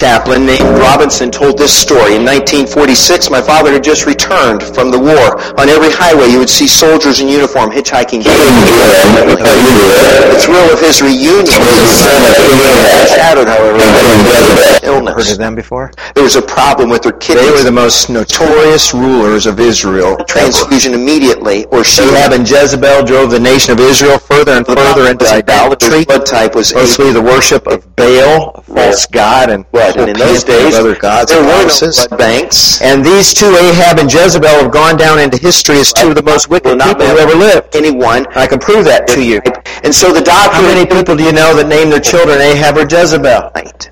chaplain named Robinson told this story. In 1946, my father had just returned from the war. On every highway, you would see soldiers in uniform hitchhiking. The thrill of his reunion shadowed, however, illness. Heard of them before? There was a problem with their kidneys. They were the most notorious rulers of Israel. transfusion immediately, or she Ahab and Jezebel drove the nation of Israel further and further into idolatry, blood type was mostly the worship of Baal, false god, and Right, and in those days, other gods there were no banks. And these two, Ahab and Jezebel, have gone down into history as two of the most wicked people who ever lived. Anyone. I can prove that to you. And so the doctor. How many people do you know that name their children Ahab or Jezebel? Right.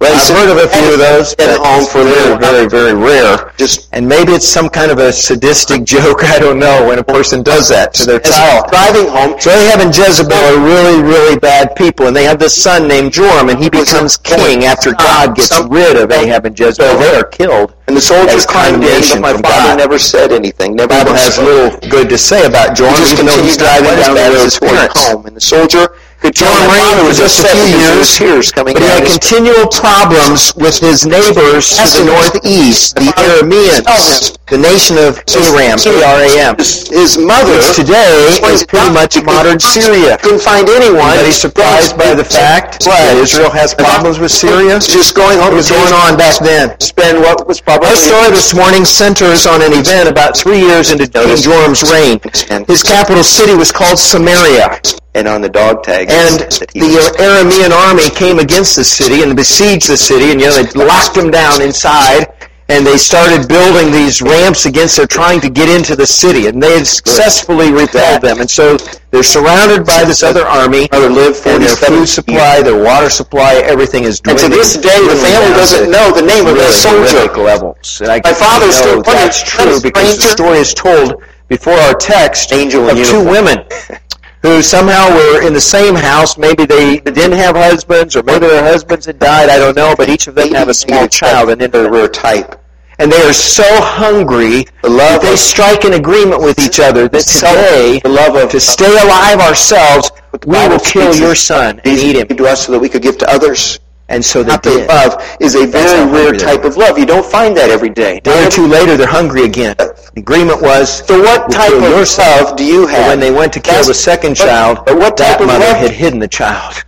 I've heard of a few of those, At home for they're very, very rare. Just And maybe it's some kind of a sadistic joke, I don't know, when a person does that to their child. driving home. So Ahab and Jezebel are really, really bad people, and they have this son named Joram, and he becomes king after God gets rid of Ahab and Jezebel. They are killed. And the soldiers climbed in, but my father God. never said anything. Never The Bible has little good to say about Joram, even though he's driving down the road his parents. home, and the soldier could tell Joram my reigned father for was just a few years, was coming But he had continual problems with his neighbors to the northeast, the Arameans, the nation of Aram, A-R-A-M. His, mother Which today is pretty much modern Syria. couldn't find anyone. Anybody surprised by the fact that Israel has problems with Syria? Just going home. What was going on back then? Spend what was probably Our story this morning centers on an event about three years into King Joram's reign. His capital city was called Samaria, and on the dog tag. and the Aramean army came against the city and besieged the city, and you know they locked them down inside, and they started building these ramps against. They're trying to get into the city, and they had successfully repelled them, and so they're surrounded by this other army. Mother lived And their food supply, their water supply, everything is dwindling. And to this day, the family doesn't know the name of really that soldier. levels. And I My father still that's true because the story is told before our text Angel of two women who somehow were in the same house. Maybe they didn't have husbands, or maybe their husbands had died. I don't know. But each of them have a small child, and in They were a type. and they are so hungry that they strike an agreement with each other that today, the love of to stay alive ourselves, we will kill your son and eat him. to us so that we could give to others. And so they the did. love is a very rare type of love. You don't find that every day. A day or two later, they're hungry again. Uh, the agreement was So what type of love do you But have? when they went to kill That's- the second but- child, but what that mother had hidden the child.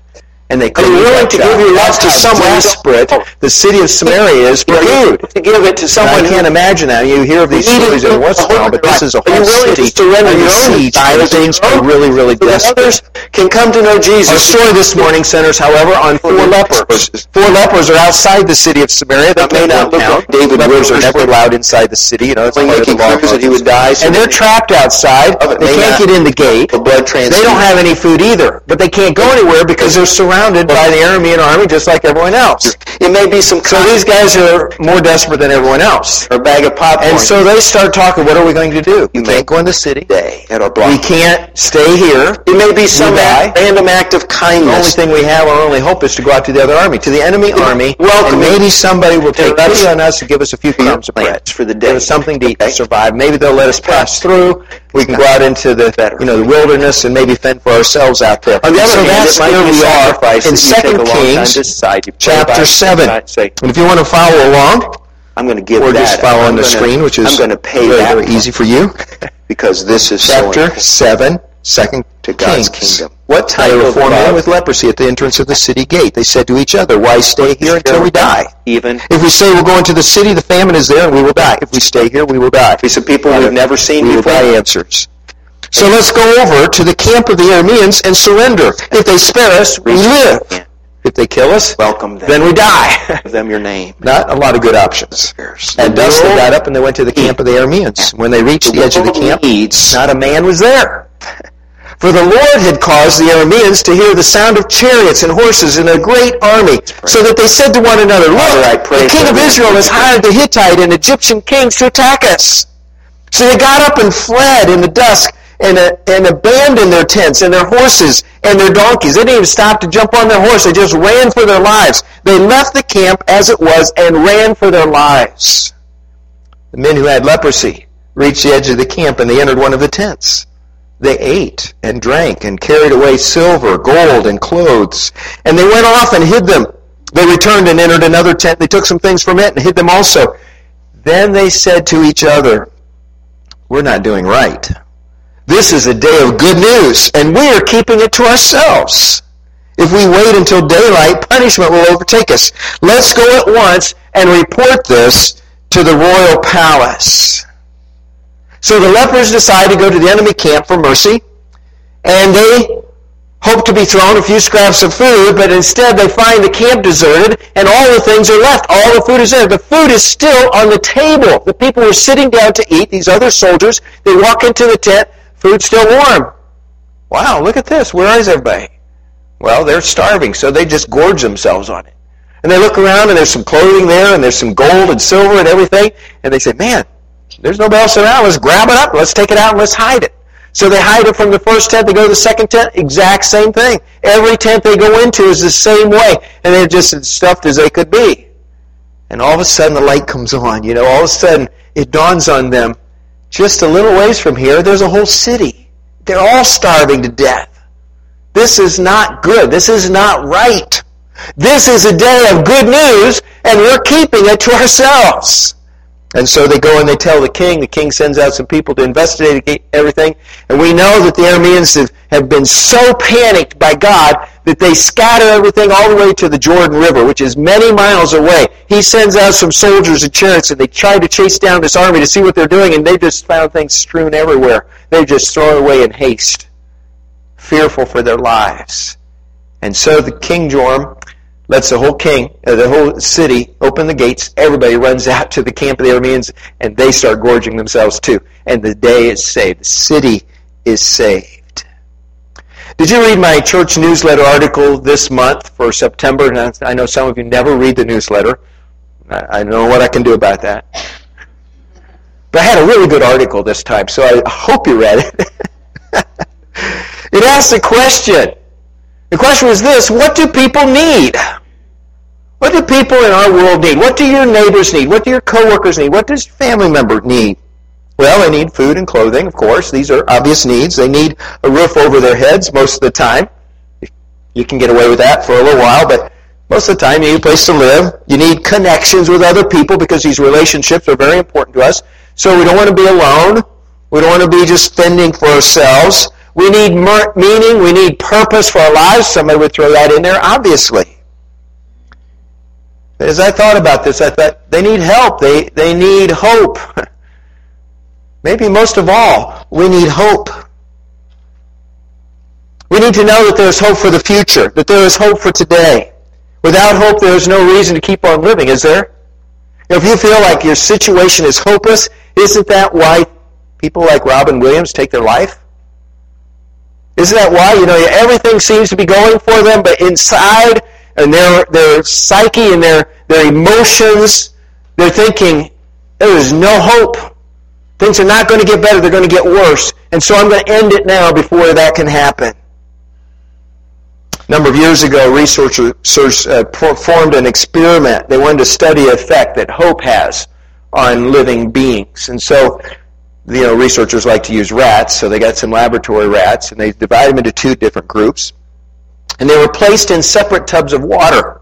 And they Are couldn't you eat willing to give your That's to someone- desperate oh. the city of Samaria is for food. to give it to And someone I can't who imagine that. You hear of these stories every once in a while, but this is a Are whole to city surrender under siege, things are really, really so desperate. others can come to know Jesus. Our story this morning centers, however, on four lepers. Four lepers are outside the city of Samaria. That may not like David lepers are never allowed inside the city. You know, it's part of the law. that he would die, And they're trapped outside. They can't get in the gate. the blood They don't have any food either, but they can't go anywhere because they're surrounded by the Aramean army just like everyone else. It may be some So these guys are more desperate than everyone else. or a bag of popcorn. And so they start talking, what are we going to do? We You can't go in the city. day at our block. We can't stay here. It may be some random act of kindness. The only thing we have, our only hope is to go out to the other army, to the enemy army, welcome and maybe somebody will take pity on us and give us a few crumbs of bread. for the day. Give us something to eat Okay. to survive. Maybe they'll let us pass through. We can go out into the, you know, the wilderness and maybe fend for ourselves out there. On the other so hand, that's where we are in that you take a Second Kings, to decide. You pray chapter seven. and if you want to follow along, I'm going to give or that. just follow I'm on the gonna- screen, which is I'm going to pay very, that very easy for you. because this is Chapter important. seven, Second To God's Kings. kingdom. What type They were of four men with leprosy at the entrance of the city gate. They said to each other, Why stay here until we die? Even If we say we'll go into the city, the famine is there and we will die. If we stay here, we will die. these are people we've never seen We will before. die answers. So let's go over to the camp of the Arameans and surrender. If they spare us, we live. If they kill us, Welcome them. then we die. Give them your name. Not a lot of good options. At dusk, they got up and they went to the camp of the Arameans. When they reached the edge of the camp, not a man was there. For the Lord had caused the Arameans to hear the sound of chariots and horses and a great army, so that they said to one another, Look, pray the king of Israel has hired the Hittite and Egyptian kings to attack us. So they got up and fled in the dusk and, uh, and abandoned their tents and their horses and their donkeys. They didn't even stop to jump on their horse. They just ran for their lives. They left the camp as it was and ran for their lives. The men who had leprosy reached the edge of the camp and they entered one of the tents. They ate and drank and carried away silver, gold, and clothes. And they went off and hid them They returned and entered another tent. They took some things from it and hid them also. Then they said to each other, We're not doing right. This is a day of good news, and we are keeping it to ourselves. If we wait until daylight, punishment will overtake us. Let's go at once and report this to the royal palace. So the lepers decide to go to the enemy camp for mercy, and they hope to be thrown a few scraps of food, but instead they find the camp deserted and all the things are left. All the food is there. The food is still on the table. The people were sitting down to eat, these other soldiers. They walk into the tent, food's still warm. Wow, look at this. Where is everybody? Well, they're starving, so they just gorge themselves on it. And they look around and there's some clothing there and there's some gold and silver and everything. And they say, man, there's nobody else around. Let's grab it up. Let's take it out and let's hide it. So they hide it from the first tent. They go to the second tent. Exact same thing. Every tent they go into is the same way. And they're just as stuffed as they could be. And all of a sudden the light comes on. You know, all of a sudden it dawns on them. Just a little ways from here, there's a whole city. They're all starving to death. This is not good. This is not right. This is a day of good news, and we're keeping it to ourselves. And so they go and they tell the king. The king sends out some people to investigate everything. And we know that the Arameans have, have been so panicked by God that they scatter everything all the way to the Jordan River, which is many miles away. He sends out some soldiers and chariots, and they try to chase down this army to see what they're doing, and they just found things strewn everywhere. They just throw away in haste, fearful for their lives. And so the King Joram lets the whole king, uh, the whole city open the gates. Everybody runs out to the camp of the Arameans, and they start gorging themselves too. And the day is saved. The city is saved. Did you read my church newsletter article this month for September? I know some of you never read the newsletter. I know what I can do about that. But I had a really good article this time, so I hope you read it. it asks a question. The question was this, what do people need? What do people in our world need? What do your neighbors need? What do your coworkers need? What does your family member need? Well, they need food and clothing, of course. These are obvious needs. They need a roof over their heads most of the time. You can get away with that for a little while, but most of the time you need a place to live. You need connections with other people because these relationships are very important to us. So we don't want to be alone. We don't want to be just fending for ourselves. We need meaning. We need purpose for our lives. Somebody would throw that in there, obviously. As I thought about this, I thought they need help. They, they need hope. Maybe most of all, we need hope. We need to know that there is hope for the future, that there is hope for today. Without hope, there is no reason to keep on living, is there? If you feel like your situation is hopeless, isn't that why people like Robin Williams take their life? Isn't that why? You know, everything seems to be going for them, but inside, and their, their psyche and their, their emotions, they're thinking, there is no hope. Things are not going to get better, they're going to get worse. And so I'm going to end it now before that can happen. A number of years ago, researchers uh, performed an experiment. They wanted to study the effect that hope has on living beings. And so you know, researchers like to use rats, so they got some laboratory rats, and they divide them into two different groups. And they were placed in separate tubs of water.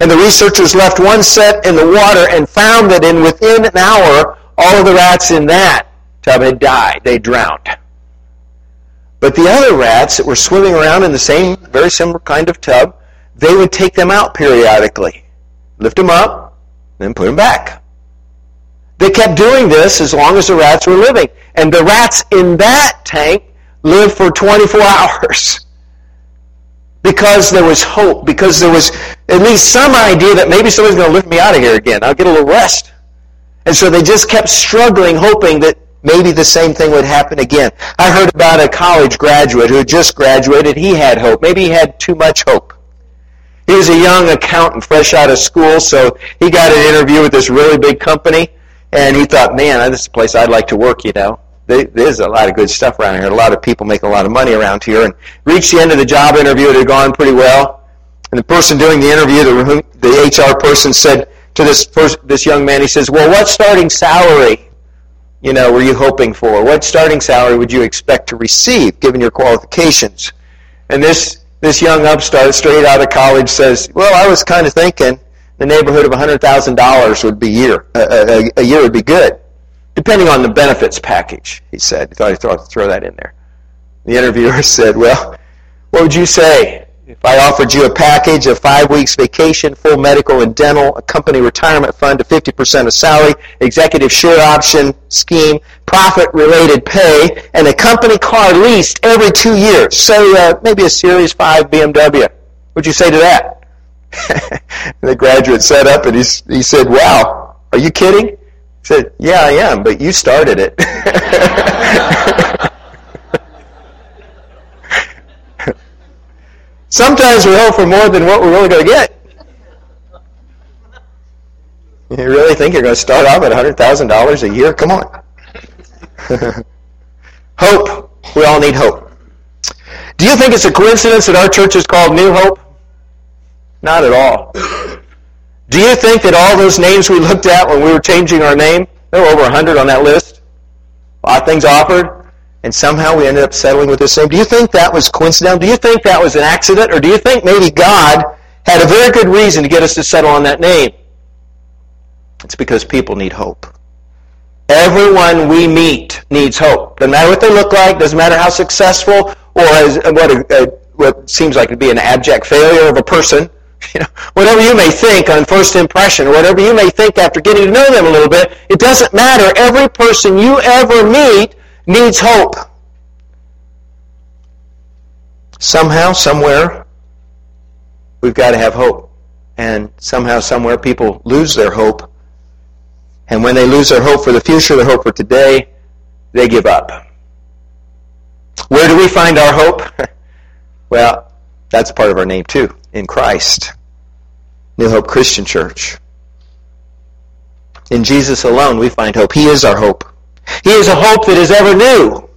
And the researchers left one set in the water and found that in within an hour, all of the rats in that tub had died. They drowned. But the other rats that were swimming around in the same, very similar kind of tub, they would take them out periodically, lift them up, then put them back. They kept doing this as long as the rats were living. And the rats in that tank lived for 24 hours. Because there was hope, because there was at least some idea that maybe somebody's going to lift me out of here again. I'll get a little rest. And so they just kept struggling, hoping that maybe the same thing would happen again. I heard about a college graduate who had just graduated. He had hope. Maybe he had too much hope. He was a young accountant fresh out of school, so he got an interview with this really big company. And he thought, man, this is a place I'd like to work, you know. There's a lot of good stuff around here. A lot of people make a lot of money around here. And reached the end of the job interview. It had gone pretty well. And the person doing the interview, the, the HR person said to this, first, this young man, he says, well, what starting salary, you know, were you hoping for? What starting salary would you expect to receive given your qualifications? And this this young upstart straight out of college says, well, I was kind of thinking the neighborhood of $100,000 would be year, a, a, year would be good, depending on the benefits package, he said. He thought he'd throw, throw that in there. The interviewer said, well, what would you say if I offered you a package of five weeks vacation, full medical and dental, a company retirement fund to 50% of salary, executive share option scheme, profit-related pay, and a company car leased every two years, say uh, maybe a Series 5 BMW, What would you say to that? the graduate sat up and he, he said, wow, are you kidding? He said, yeah, I am, but you started it. Sometimes we hope for more than what we're really going to get. You really think you're going to start off at $100,000 a year? Come on. hope. We all need hope. Do you think it's a coincidence that our church is called New Hope? Not at all. Do you think that all those names we looked at when we were changing our name, there were over 100 on that list? A lot of things offered and somehow we ended up settling with the same. Do you think that was coincidental? Do you think that was an accident? Or do you think maybe God had a very good reason to get us to settle on that name? It's because people need hope. Everyone we meet needs hope. Doesn't matter what they look like, doesn't matter how successful or as, what, a, a, what seems like to be an abject failure of a person. You know, whatever you may think on first impression, or whatever you may think after getting to know them a little bit, it doesn't matter. Every person you ever meet needs hope. Somehow, somewhere, we've got to have hope. And somehow, somewhere, people lose their hope. And when they lose their hope for the future, their hope for today, they give up. Where do we find our hope? well, that's part of our name too, in Christ. New Hope Christian Church. In Jesus alone, we find hope. He is our hope. He is a hope that is ever new.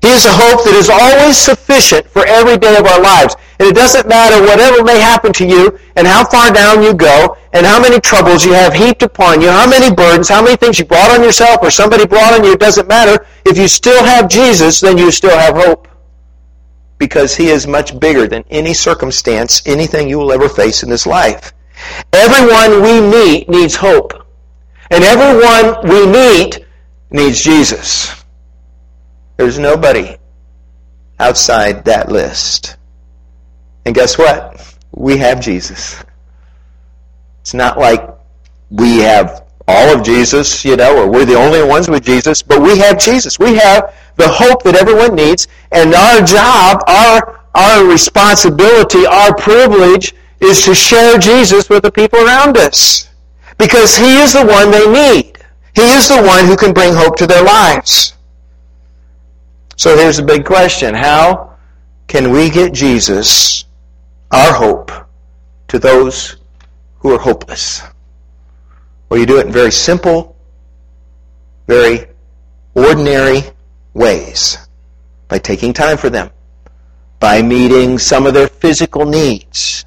He is a hope that is always sufficient for every day of our lives. And it doesn't matter whatever may happen to you and how far down you go and how many troubles you have heaped upon you, how many burdens, how many things you brought on yourself or somebody brought on you. It doesn't matter. If you still have Jesus, then you still have hope. Because he is much bigger than any circumstance, anything you will ever face in this life. Everyone we meet needs hope. And everyone we meet needs Jesus. There's nobody outside that list. And guess what? We have Jesus. It's not like we have all of Jesus, you know, or we're the only ones with Jesus, but we have Jesus. We have the hope that everyone needs, and our job, our, our responsibility, our privilege is to share Jesus with the people around us. Because He is the one they need. He is the one who can bring hope to their lives. So here's a big question. How can we get Jesus, our hope, to those who are hopeless? Well, you do it in very simple, very ordinary ways. By taking time for them. By meeting some of their physical needs.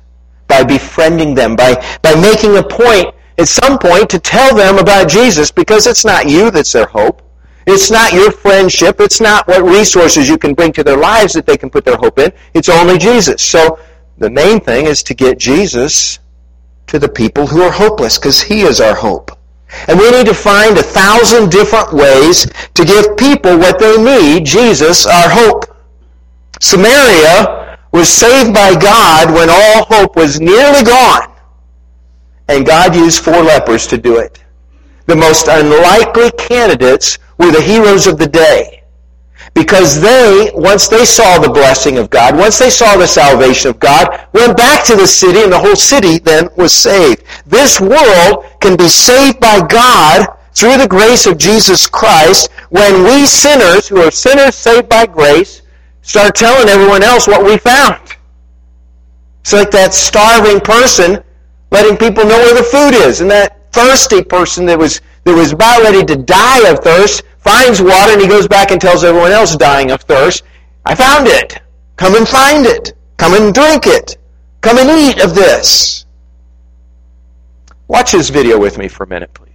By befriending them. By, by making a point at some point to tell them about Jesus because it's not you that's their hope. It's not your friendship. It's not what resources you can bring to their lives that they can put their hope in. It's only Jesus. So the main thing is to get Jesus to the people who are hopeless because He is our hope. And we need to find a thousand different ways to give people what they need, Jesus, our hope. Samaria was saved by God when all hope was nearly gone. And God used four lepers to do it. The most unlikely candidates were the heroes of the day. Because they, once they saw the blessing of God, once they saw the salvation of God, went back to the city and the whole city then was saved. This world can be saved by God through the grace of Jesus Christ when we sinners, who are sinners saved by grace, start telling everyone else what we found. It's like that starving person letting people know where the food is. And that thirsty person that was, that was about ready to die of thirst finds water and he goes back and tells everyone else dying of thirst, I found it. Come and find it. Come and drink it. Come and eat of this. Watch this video with me for a minute, please.